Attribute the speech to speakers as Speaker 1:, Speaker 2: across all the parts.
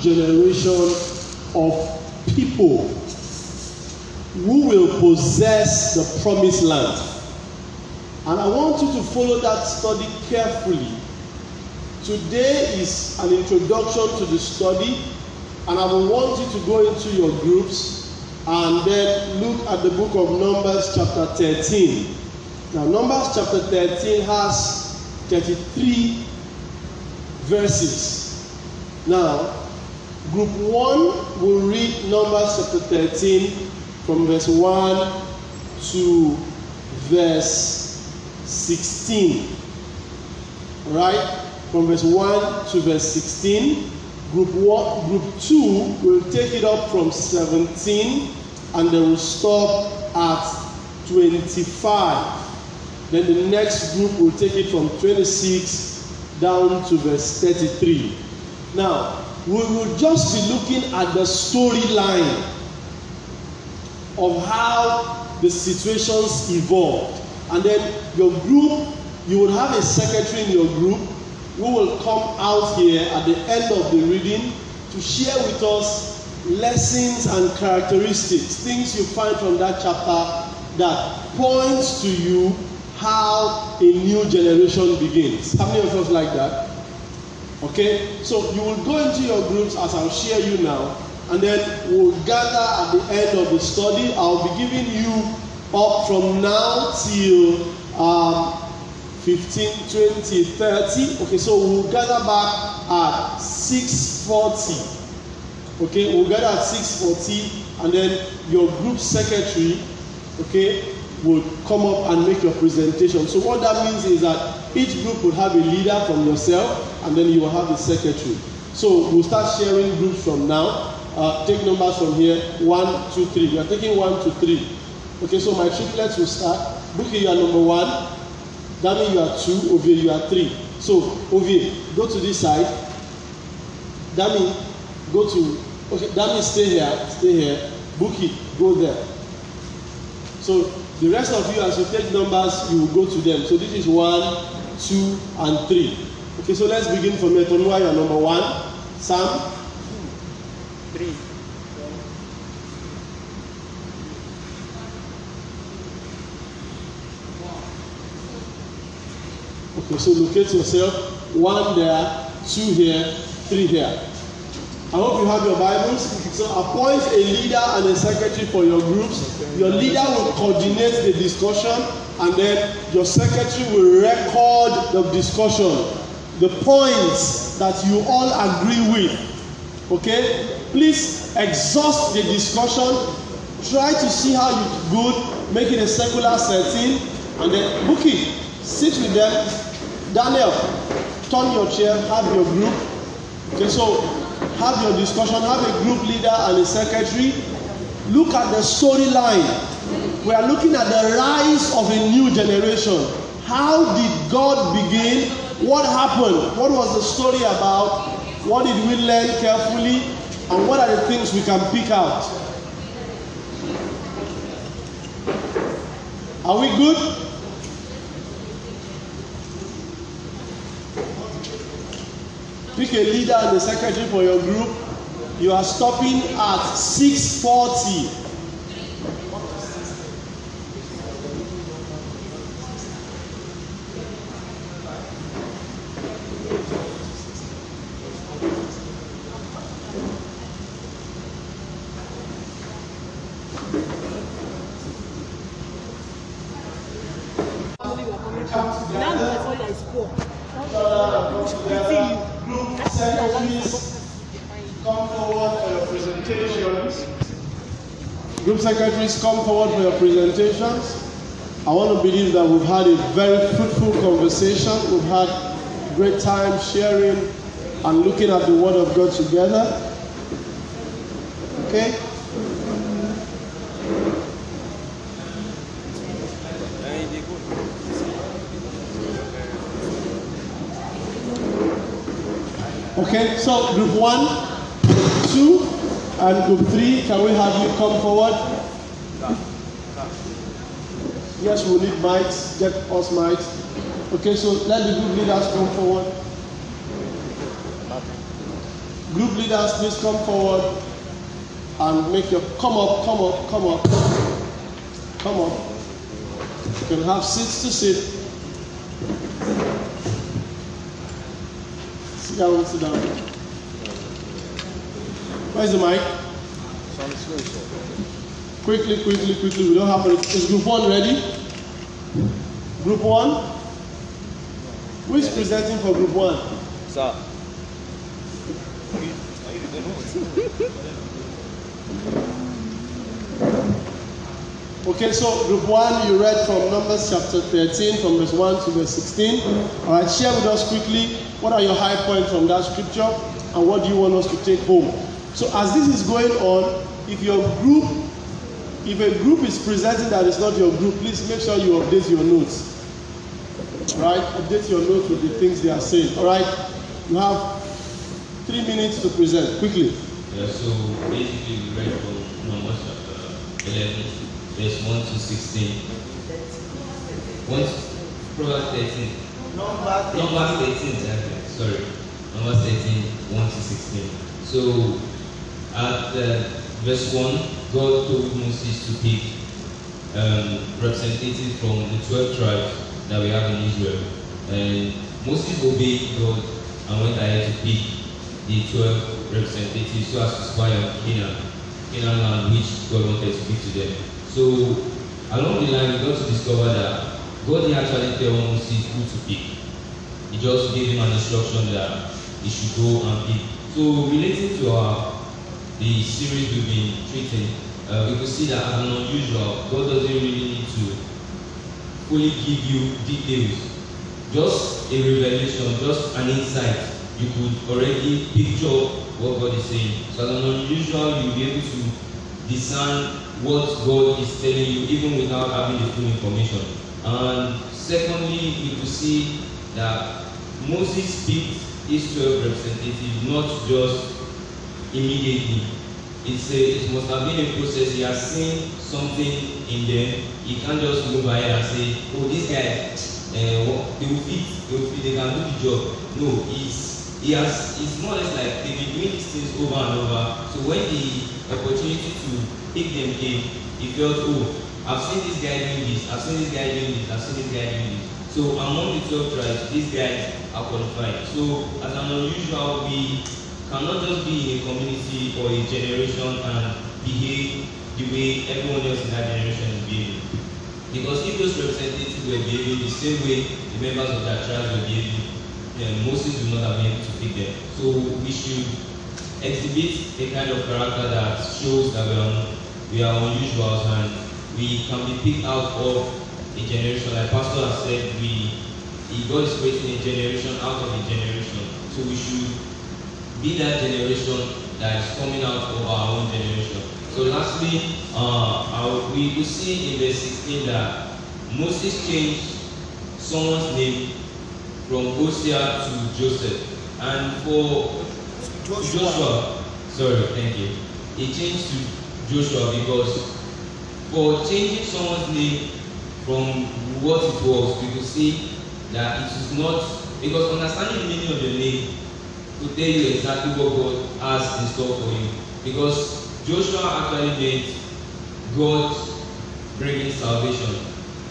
Speaker 1: generation of people who will possess the promised land. And I want you to follow that study carefully. Today is an introduction to the study, and I will want you to go into your groups and then look at the book of Numbers, chapter 13. Now, Numbers chapter 13 has 33 verses. Now, group 1 will read Numbers chapter 13 from verse 1 to verse 16. Right? From verse 1 to verse 16. Group one, group 2 will take it up from 17 and they will stop at 25. Then the next group will take it from 26 down to verse 33. Now, we will just be looking at the storyline of how the situations evolved. And then your group, you will have a secretary in your group who will come out here at the end of the reading to share with us lessons and characteristics, things you find from that chapter that points to you how a new generation begins. How many of us like that? Okay, so you will go into your groups as I'll share you now, and then we'll gather at the end of the study. I'll be giving you up from now till um, 15, 20, 30. Okay, so we'll gather back at 640. Okay, we'll gather at 640, and then your group secretary, okay, will come up and make your presentation. So what that means is that each group will have a leader from yourself, and then you will have the secretary. So we'll start sharing groups from now. Uh, take numbers from here. One, two, three. We are taking one, two, three. Okay, so my triplets will start. Buki, you are number one. Dami, you are two. Ovie, you are three. So, Ovie, go to this side. Dami, go to. Okay, Dami, stay here. Stay here. Buki, go there. So The rest of you, as you take numbers, you will go to them. So this is one, two, and three. Okay, so let's begin from Metonua, your number one. Sam?
Speaker 2: Three.
Speaker 1: Okay, so locate yourself. One there, two here, three here. I hope you have your Bibles. So appoint a leader and a secretary for your groups. Your leader will coordinate the discussion and then your secretary will record the discussion. The points that you all agree with. Okay? Please exhaust the discussion. Try to see how you good, make it a secular setting, and then book it. Sit with them. Daniel, turn your chair, have your group. Okay, so have your discussion, have a group leader and a secretary. Look at the storyline we are looking at the rise of a new generation. How did God begin? What happened? What was the story about? What did we learn carefully? And what are the things we can pick out? Are we good? Pick a leader and a secretary for your group. You are stopping at 640. come forward for your presentations. I want to believe that we've had a very fruitful conversation. We've had great time sharing and looking at the Word of God together. Okay? Okay, so group one, group two, and group three, can we have you come forward? Yes, we need mics. Get us mics. Okay, so let the group leaders come forward. Group leaders, please come forward and make your come up, come up, come up, come up. You can have seats to sit. Sit down, sit down. Where's the mic? Quickly, quickly, quickly. We don't have it. Is group one ready? Group one? Who is presenting for group one?
Speaker 2: Sir.
Speaker 1: Okay, so group one, you read from Numbers chapter 13, from verse 1 to verse 16. All right, share with us quickly what are your high points from that scripture and what do you want us to take home. So, as this is going on, if your group, if a group is presenting that is not your group, please make sure you update your notes. Right? update your notes with the things they are saying. All right, you have three minutes to present quickly.
Speaker 3: Yeah, so basically we read from Numbers chapter 11, verse 1 to 16. 1 to, Proverbs 13. Numbers 13, exactly. Sorry. Numbers 13, 1 to 16. So at uh, verse 1, God told Moses to pick um, representatives from the 12 tribes that we have in Israel. And Moses obeyed God and went ahead to pick the 12 representatives so as to spy on Canaan, Canaan land which God wanted to give to them. So along the line, we got to discover that God didn't actually tell Moses who to pick. He just gave him an instruction that he should go and pick. So relating to our the series we've been treating, uh, we could see that as an unusual, God doesn't really need to fully give you details. Just a revelation, just an insight. You could already picture what God is saying. So as an unusual, you'll be able to discern what God is telling you even without having the full information. And secondly, we could see that Moses picked his 12 representatives not just immediately. It's a, it must have been a process. He has seen something in them. He can't just move ahead and say, oh, these guys, uh, they will fit, they will fit, they can do the job. No, he's, he has, it's more or less like they've been doing these things over and over. So when the opportunity to pick them came, he felt, oh, I've seen this guy doing this, I've seen this guy doing this, I've seen this guy doing this. So among the 12 tribes, these guys are qualified. So as an unusual, we cannot just be in a community or a generation and behave the way everyone else in that generation is behaving. Because if those representatives were behaving the same way the members of that tribe were behaving, then Moses would not have been able to pick them. So we should exhibit a kind of character that shows that we are, we are unusual and we can be picked out of a generation. Like Pastor has said, we God is creating a generation out of a generation. So we should be that generation that is coming out of our own generation. So lastly, uh, we will see in verse 16 that Moses changed someone's name from Hosea to Joseph. And for Joshua. Joshua, sorry, thank you. He changed to Joshua because for changing someone's name from what it was, we could see that it is not, because understanding the meaning of the name to tell you exactly what God has in store for you. Because Joshua actually meant God bringing salvation.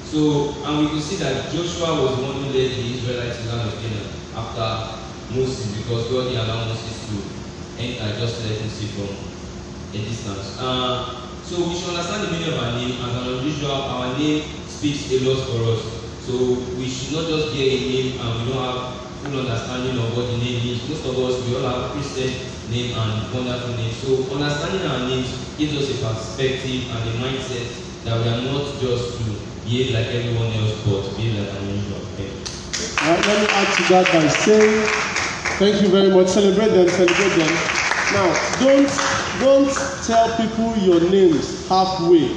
Speaker 3: So, and we can see that Joshua was the one who led the Israelites to land of Canaan after Moses, because God didn't allow Moses to enter, just let him see from a distance. Uh, so we should understand the meaning of our name. As an unusual, our name speaks a lot for us. So we should not just get a name and we don't have full understanding of what the name means. Most of us, we all have Christian name and wonderful name. So understanding our names gives us a perspective and a mindset that we are not just to behave like everyone else, but behave like unusual. Okay.
Speaker 1: All let me add to that by saying, thank you very much. Celebrate them, celebrate them. Now, don't don't tell people your names halfway.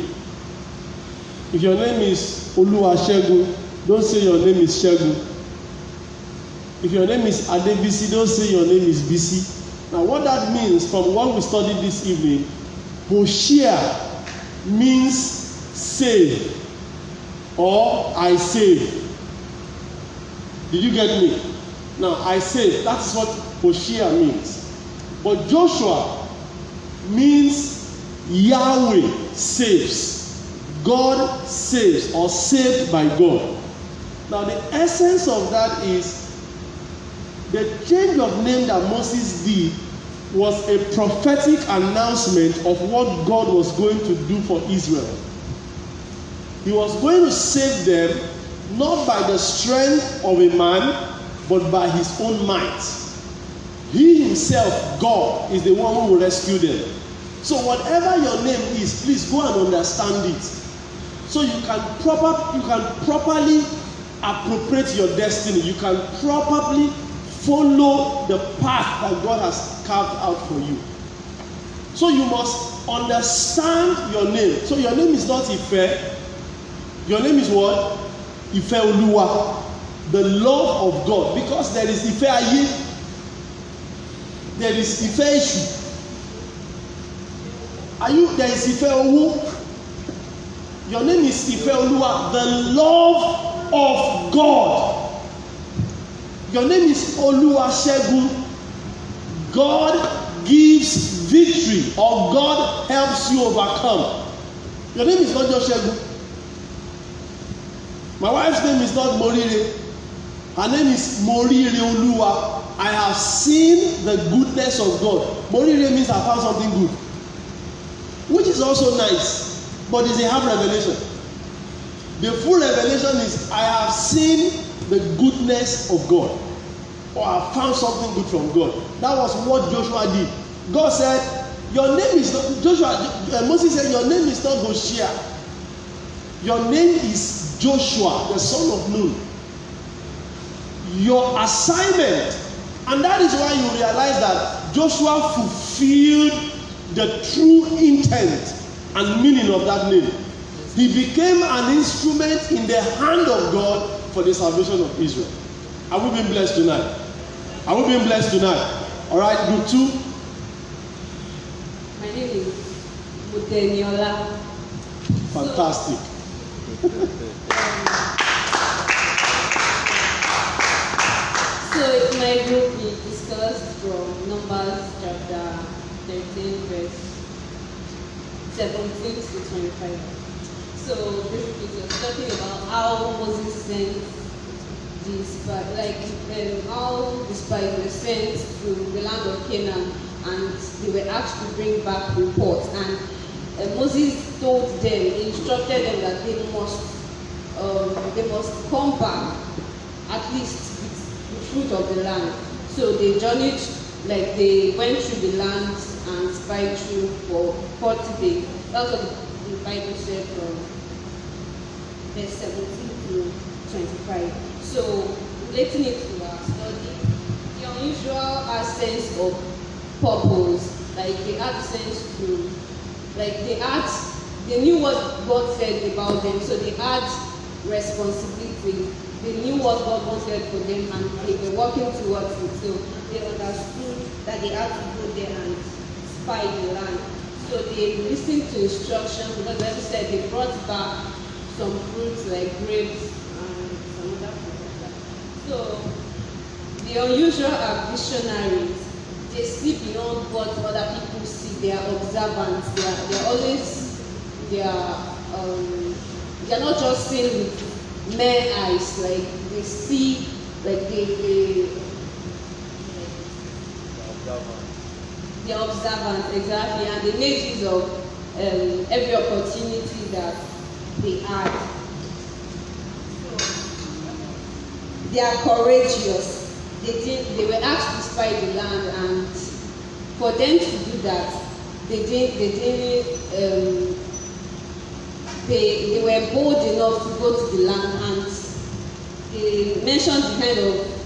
Speaker 1: If your name is Oluwasegun, don't say your name is Segun. If your name is Adebisi, don't say your name is Bisi. Now, what that means from what we studied this evening, Hoshea means save or I save. Did you get me? Now, I save, that is what Hoshea means. But Joshua means Yahweh saves. God saves or saved by God. Now, the essence of that is the change of name that Moses did was a prophetic announcement of what God was going to do for Israel. He was going to save them not by the strength of a man, but by his own might. He himself, God, is the one who will rescue them. So, whatever your name is, please go and understand it. So you can proper you can properly appropriate your destiny. You can properly follow the path that God has carved out for you. So you must understand your name. So your name is not Ife. Your name is what? Ife Oluwa. The love of God. Because there is Ife Aye. There is Ife Eshu. Are you there is Ife Owo? Your name is Ife Oluwa. The love of God. Your name is Oluwasegun. God gives victory or God helps you overcome. Your name is not just Segun. My wife's name is not Morire. Her name is Morire Oluwa. I have seen the goodness of God. Morire means I found something good, which is also nice, but it's a half revelation. The full revelation is I have seen the goodness of God or I found something good from God. That was what Joshua did. God said, Your name is not, Joshua, uh, Moses said, Your name is not Hoshea. Your name is Joshua, the son of Nun. Your assignment, and that is why you realize that Joshua fulfilled the true intent and meaning of that name. He became an instrument in the hand of God for the salvation of Israel. Are we being blessed tonight? Are we being blessed tonight? All right, group two.
Speaker 4: My name is Muteniola.
Speaker 1: Fantastic.
Speaker 4: So, so in my group we discussed from Numbers chapter 13 verse 17 to 25. So it was talking about how Moses sent the spy, like um, how the spies were sent to the land of Canaan, and they were asked to bring back reports. And uh, Moses told them, instructed them that they must, um, they must come back at least with the fruit of the land. So they journeyed, like they went through the land and spied through for 40 days. That's what the Bible said from verse 17 to 25. So, relating it to our study, the unusual sense of purpose, like they had sense to, like they had, they knew what God said about them, so they had responsibility. They knew what God wanted for them and they were working towards it. So they understood that they had to go there and spy the land. So they listened to instructions because the Bible said they brought back some fruits like grapes and some other fruits like that. So the unusual are visionaries. They see beyond what other people see. They are observant. They are, they are always they are um, they are not just seeing with mere eyes. Like they see, like they they. They are observant exactly, and they make use of um, every opportunity that they are. They are courageous. They did, they were asked to spy the land, and for them to do that, they didn't they didn't um, they they were bold enough to go to the land and they mentioned the kind of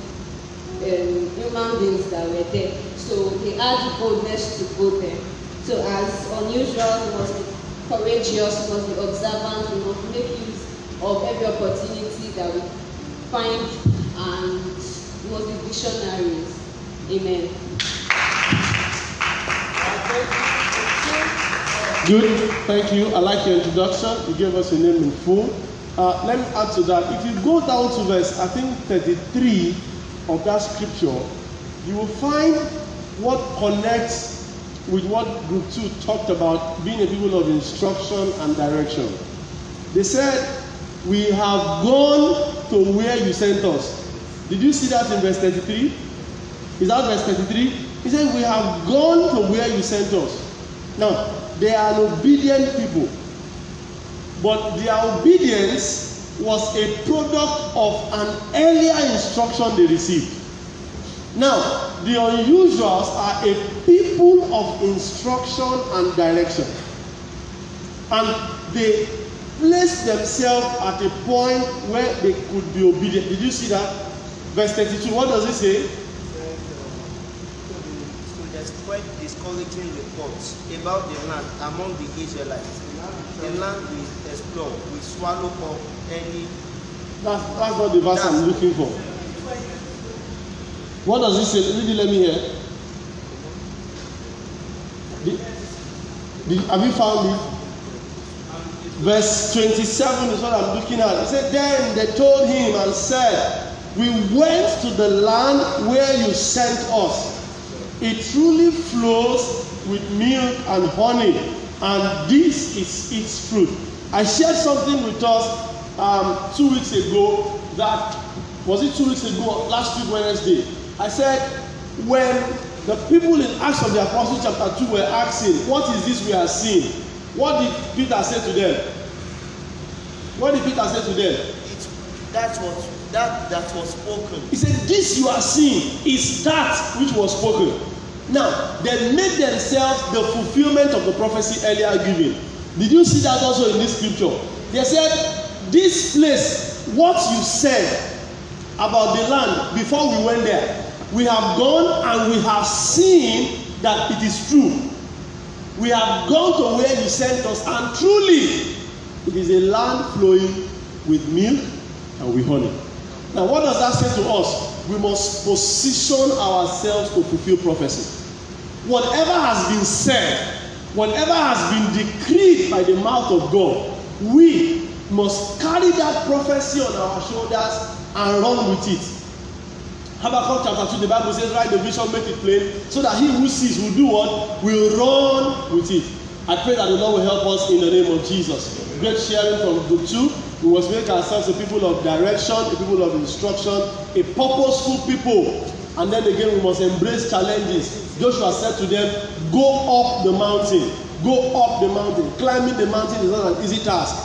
Speaker 4: um, human beings that were there. So they had the boldness to go there. So as unusual was the courageous, must be observant, we must make use of every opportunity that we find, and must be visionaries. Amen.
Speaker 1: Good, thank you. I like your introduction. You gave us your name in full. Uh, let me add to that. If you go down to verse, I think 33 of that scripture, you will find what connects with what group two talked about being a people of instruction and direction. They said, We have gone to where you sent us. Did you see that in verse 33? Is that verse 33? He said, We have gone to where you sent us. Now, they are obedient people, but their obedience was a product of an earlier instruction they received. Now, the unusuals are a people of instruction and direction. And they placed themselves at a point where they could be obedient. Did you see that? Verse 32, what does it say?
Speaker 5: Quite discouraging reports about the land among the Israelites. The land we explore, we swallow up any.
Speaker 1: That's, that's not the verse that's, I'm looking for. What does it say? Read it, let me hear. The, the, have you found it? Verse 27 is what I'm looking at. He said, Then they told him and said, We went to the land where you sent us. It truly flows with milk and honey, and this is its fruit. I shared something with us um, two weeks ago that was it two weeks ago, last week, Wednesday. I said, when the people in Acts of the Apostles, chapter 2, were asking, What is this we are seeing? What did Peter say to them? What did Peter say to them?
Speaker 5: It, that was that that was spoken.
Speaker 1: He said, This you are seeing is that which was spoken. Now, they made themselves the fulfillment of the prophecy earlier given. Did you see that also in this scripture? They said, This place, what you said about the land before we went there, we have gone and we have seen that it is true. We have gone to where you sent us, and truly, it is a land flowing with milk and with honey. Now, what does that say to us? We must position ourselves to fulfill prophecy. Whatever has been said, whatever has been decreed by the mouth of God, we must carry that prophecy on our shoulders and run with it. Habakkuk chapter 2, the Bible says, write the vision, make it plain, so that he who sees will do what? Will run with it. I pray that the Lord will help us in the name of Jesus. Great sharing from book 2. We must make ourselves a people of direction, a people of instruction, a purposeful people. And then again, we must embrace challenges. Joshua said to them, Go up the mountain. Go up the mountain. Climbing the mountain is not an easy task.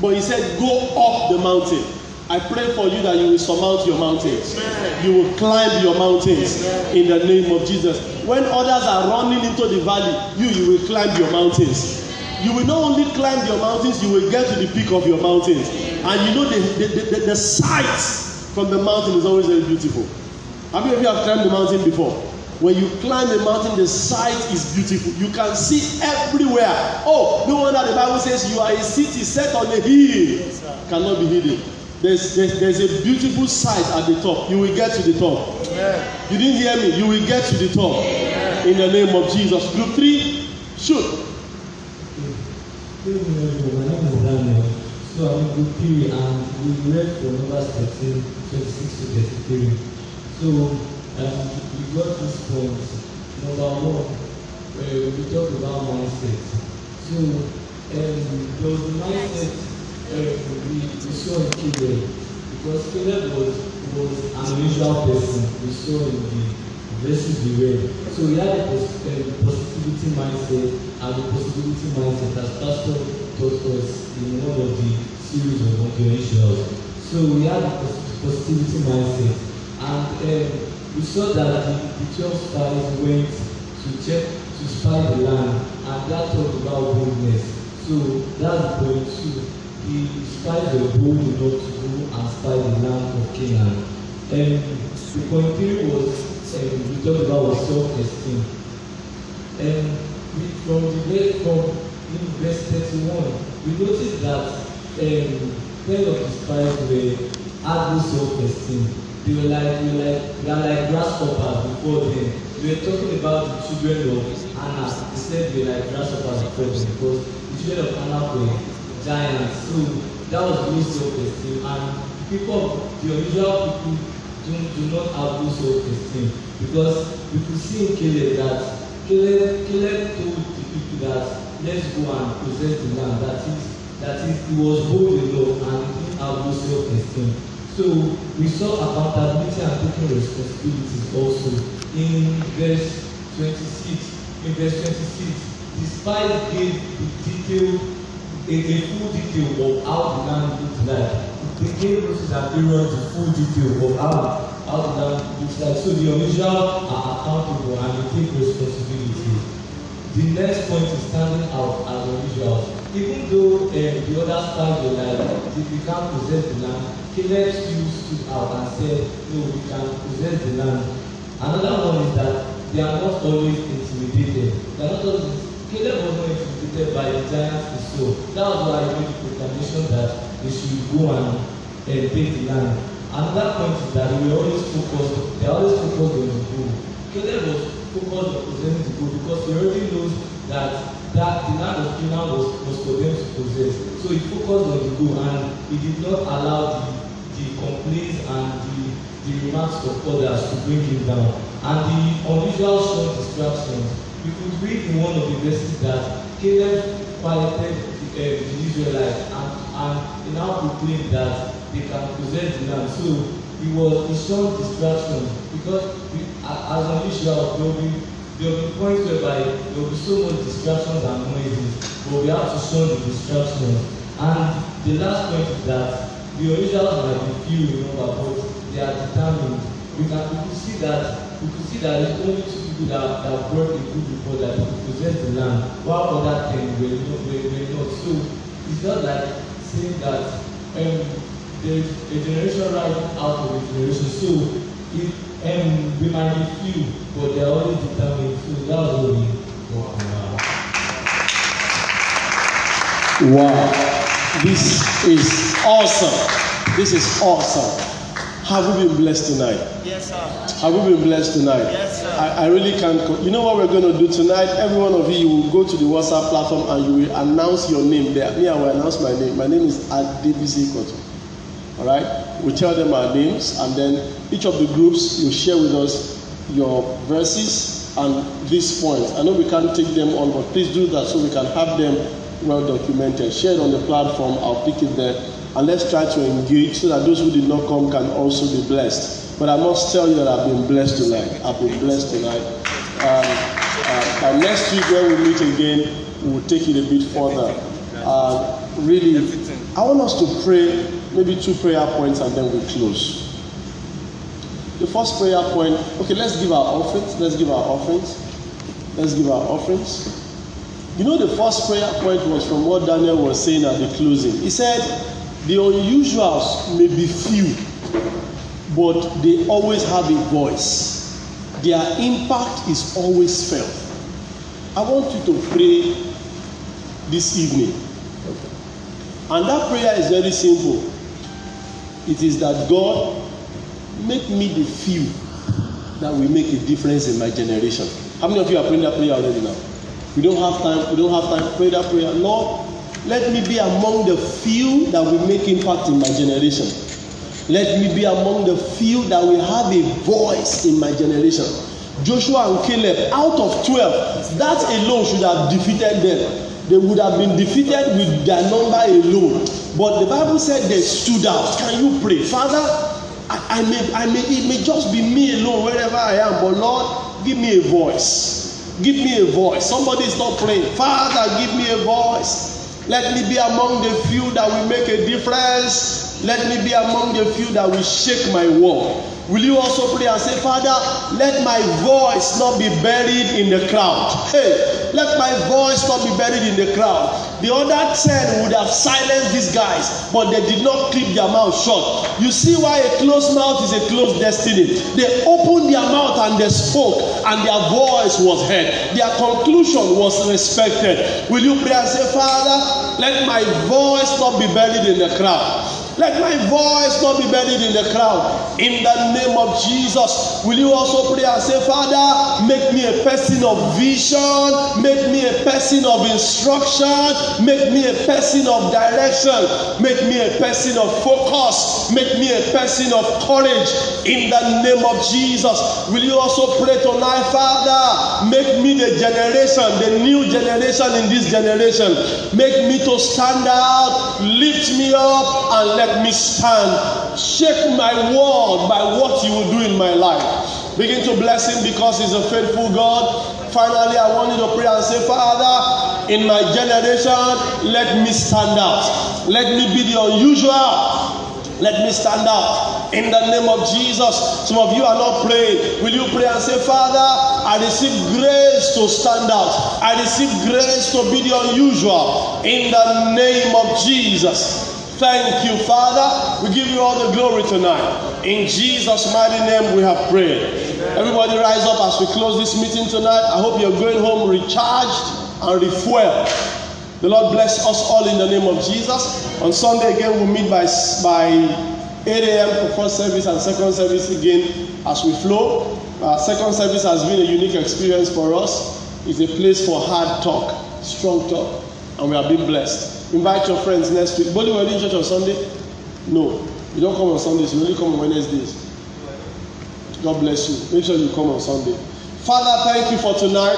Speaker 1: But he said, Go up the mountain. I pray for you that you will surmount your mountains. Amen. You will climb your mountains Amen. in the name of Jesus. When others are running into the valley, you you will climb your mountains. You will not only climb your mountains, you will get to the peak of your mountains. And you know the the, the, the sight from the mountain is always very beautiful. Have you ever climbed the mountain before? When you climb a mountain, the sight is beautiful. You can see everywhere. Oh, no wonder the Bible says you are a city set on a hill, cannot be hidden. There's, there's, there's a beautiful sight at the top. You will get to the top. Amen. You didn't hear me. You will get to the top. Amen. In the name of Jesus. Group three, shoot.
Speaker 6: My name is Daniel. So I'm in group three and we read from Numbers 13, 26 to 33. So um, we got this point. Number one, uh, we talked about mindset. So um, there was a mindset we, we saw in Caleb because Caleb was, was an unusual person. We saw in the verses we read. So he had a pos um, positivity mindset and a possibility mindset as Pastor taught us in one of the series of motivations. So we had a pos positivity mindset and um, we saw that the, the 12 spies went to check to spy the land and that talked about boldness. So that's point two he spied the bold enough to go and spy the land of Canaan. And the point three was um, we talked about was self-esteem. And we, from the very from in verse thirty-one, we noticed that um, ten of the spies were had no self-esteem. They were like they were like they are like grasshoppers before them. We were talking about the children of Anak. They said they were like grasshoppers before them because the children of Anak were giants. So that was really self-esteem. And people, the unusual people do, do not have low self-esteem because we could see in Caleb that Caleb Caleb told the people that let's go and possess the land that is that is he was bold enough and he didn't have low self-esteem so we saw accountability and taking responsibilities also in verse twenty-six in verse twenty-six despite gave the detail a a full detail of how the land looked like they gave Moses and Aaron the full detail of how how the land looks like so the unusual are accountable and they take responsibility. The next point is standing out as unusual even though um, the other spies were like they they can't possess the land Caleb still stood out and said no we can possess the land. Another one is that they are not always intimidated. They are not always Caleb was not intimidated by the giants he saw that was why he made the proclamation that they should go and take the land. Another point is that we always focused they always focused on the goal. Caleb was focused on possessing the goal because he already knows that that the land of Canaan was was for them to possess. So he focused on the goal and he did not allow the the complaints and the the remarks of others to bring him down. And the unusual strong distractions you could read in one of the verses that Caleb quieted the, uh, Israelites and and he now proclaimed that they can possess the land. So he was he shunned distraction because we as unusual there will be there will be points whereby there will be so much distractions and noises but we have to shun the distractions and the last point is that the unusuals might be few in number but they are determined. We can we could see that we could see that it's only two people that that brought a good report that they could possess the land while other ten were not were were not so it's not like saying that um, there is a generation rising out of a generation so it um, we might be few but they are always determined so that was what we work on.
Speaker 1: Wow, this is awesome. This is awesome. Have we been blessed tonight?
Speaker 5: Yes, sir.
Speaker 1: Have we been blessed tonight?
Speaker 5: Yes, sir.
Speaker 1: I, I really can't. Co- you know what we're going to do tonight? Every one of you, you will go to the WhatsApp platform and you will announce your name there. Me, I will announce my name. My name is Adebisi Koto. All right? We tell them our names and then each of the groups you share with us your verses and these points. I know we can't take them all, but please do that so we can have them well documented. Share it on the platform. I'll pick it there. And let's try to engage so that those who did not come can also be blessed. But I must tell you that I've been blessed tonight. I've been blessed tonight. Um, uh, next week when we meet again, we will take it a bit further. Uh, really, I want us to pray maybe two prayer points and then we close. The first prayer point, okay, let's give our offerings. Let's give our offerings. Let's give our offerings. You know, the first prayer point was from what Daniel was saying at the closing. He said, The unusuals may be few, but they always have a voice. Their impact is always felt. I want you to pray this evening. And that prayer is very simple. It is that God make me the few that will make a difference in my generation. How many of you are praying that prayer already now? We don't have time. We don't have time. Pray that prayer. Lord, let me be among the few that will make impact in my generation. Let me be among the few that will have a voice in my generation. Joshua and Caleb, out of 12, that alone should have defeated them. They would have been defeated with their number alone. But the Bible said they stood out. Can you pray? Father, I, I may, I may, it may just be me alone wherever I am, but Lord, give me a voice. Give me a voice. Somebody is not praying. Father, give me a voice. Let me be among the few that will make a difference. Let me be among the few that will shake my world. Will you also pray and say, Father, let my voice not be buried in the crowd. Hey, let my voice not be buried in the crowd. The other ten would have silenced these guys, but they did not keep their mouth shut. You see why a closed mouth is a closed destiny. They opened their mouth and they spoke, and their voice was heard. Their conclusion was respected. Will you pray and say, Father, let my voice not be buried in the crowd. Let my voice not be buried in the crowd. In the name of Jesus, will you also pray and say, Father, make me a person of vision, make me a person of instruction. Make me a person of direction. Make me a person of focus. Make me a person of courage in the name of Jesus. Will you also pray tonight, Father? Make me the generation, the new generation in this generation. Make me to stand out, lift me up, and let me stand. Shake my world by what you will do in my life. Begin to bless him because he's a faithful God. Finally, I want you to pray and say, Father, in my generation, let me stand out. Let me be the unusual. Let me stand out in the name of Jesus. Some of you are not praying. Will you pray and say, Father, I receive grace to stand out. I receive grace to be the unusual in the name of Jesus. Thank you, Father. We give you all the glory tonight. In Jesus' mighty name, we have prayed. Everybody rise up as we close this meeting tonight. I hope you're going home recharged and refueled. The Lord bless us all in the name of Jesus. On Sunday again, we'll meet by, by 8 a.m. for first service and second service again as we flow. Our second service has been a unique experience for us. It's a place for hard talk, strong talk, and we have been blessed. Invite your friends next week. Body wedding church on Sunday? No. You don't come on Sundays, you only come on Wednesdays. God bless you. Make sure you come on Sunday. Father, thank you for tonight.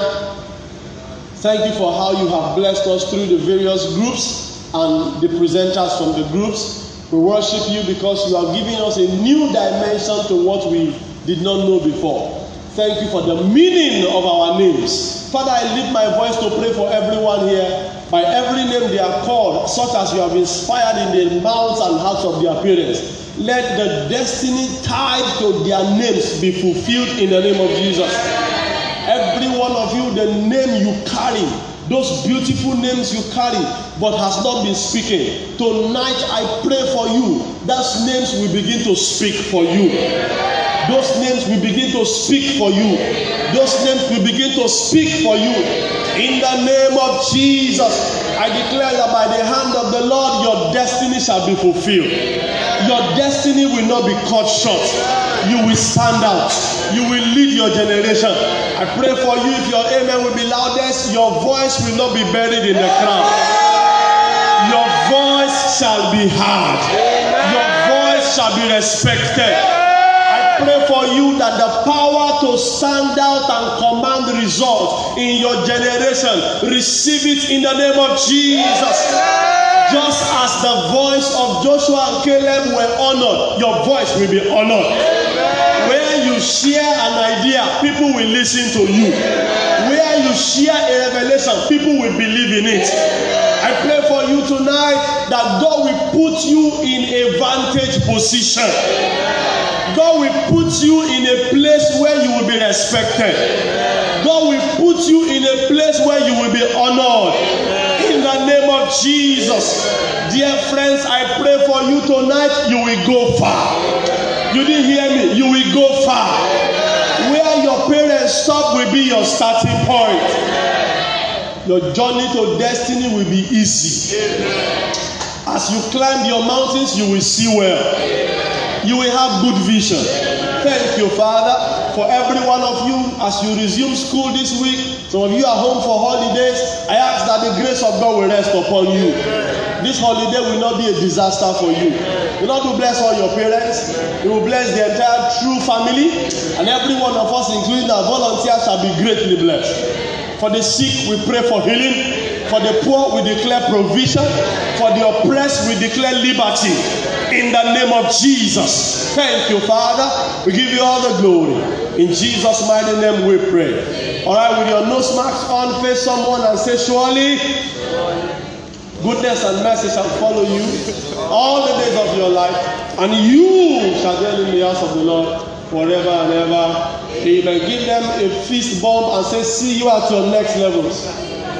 Speaker 1: Thank you for how you have blessed us through the various groups and the presenters from the groups. We worship you because you are giving us a new dimension to what we did not know before. Thank you for the meaning of our names. Father, I lift my voice to pray for everyone here by every name they are called, such as you have inspired in the mouths and hearts of their parents. Let the destiny tied to their names be fulfilled in the name of Jesus. Every one of you, the name you carry, those beautiful names you carry, but has not been speaking. Tonight, I pray for you. Those names will begin to speak for you. Those names will begin to speak for you. Those names will begin to speak for you. In the name of Jesus, I declare that by the hand of the Lord, your destiny shall be fulfilled. Your destiny will not be cut short. You will stand out. You will lead your generation. I pray for you if your amen will be loudest, your voice will not be buried in the crowd. Your voice shall be heard. Your voice shall be respected pray for you that the power to stand out and command results in your generation, receive it in the name of Jesus. Just as the voice of Joshua and Caleb were honored, your voice will be honored. You share an idea, people will listen to you. Where you share a revelation, people will believe in it. I pray for you tonight that God will put you in a vantage position. God will put you in a place where you will be respected. God will put you in a place where you will be honored. In the name of Jesus. Dear friends, I pray for you tonight, you will go far. You didn't hear me? You will go far. Where your parents stop will be your starting point. Your journey to destiny will be easy. As you climb your mountains, you will see well you will have good vision. Thank you, Father, for every one of you as you resume school this week. Some of you are home for holidays. I ask that the grace of God will rest upon you. This holiday will not be a disaster for you. The Lord will bless all your parents. He will bless the entire true family. And every one of us, including our volunteers, shall be greatly blessed. For the sick, we pray for healing. For the poor, we declare provision. For the oppressed, we declare liberty. In the name of Jesus. Thank you, Father. We give you all the glory. In Jesus' mighty name we pray. All right, with your nose marks on, face someone and say, Surely goodness and mercy shall follow you all the days of your life, and you shall dwell in the house of the Lord forever and ever. Amen. Give them a fist bump and say, See you at your next levels.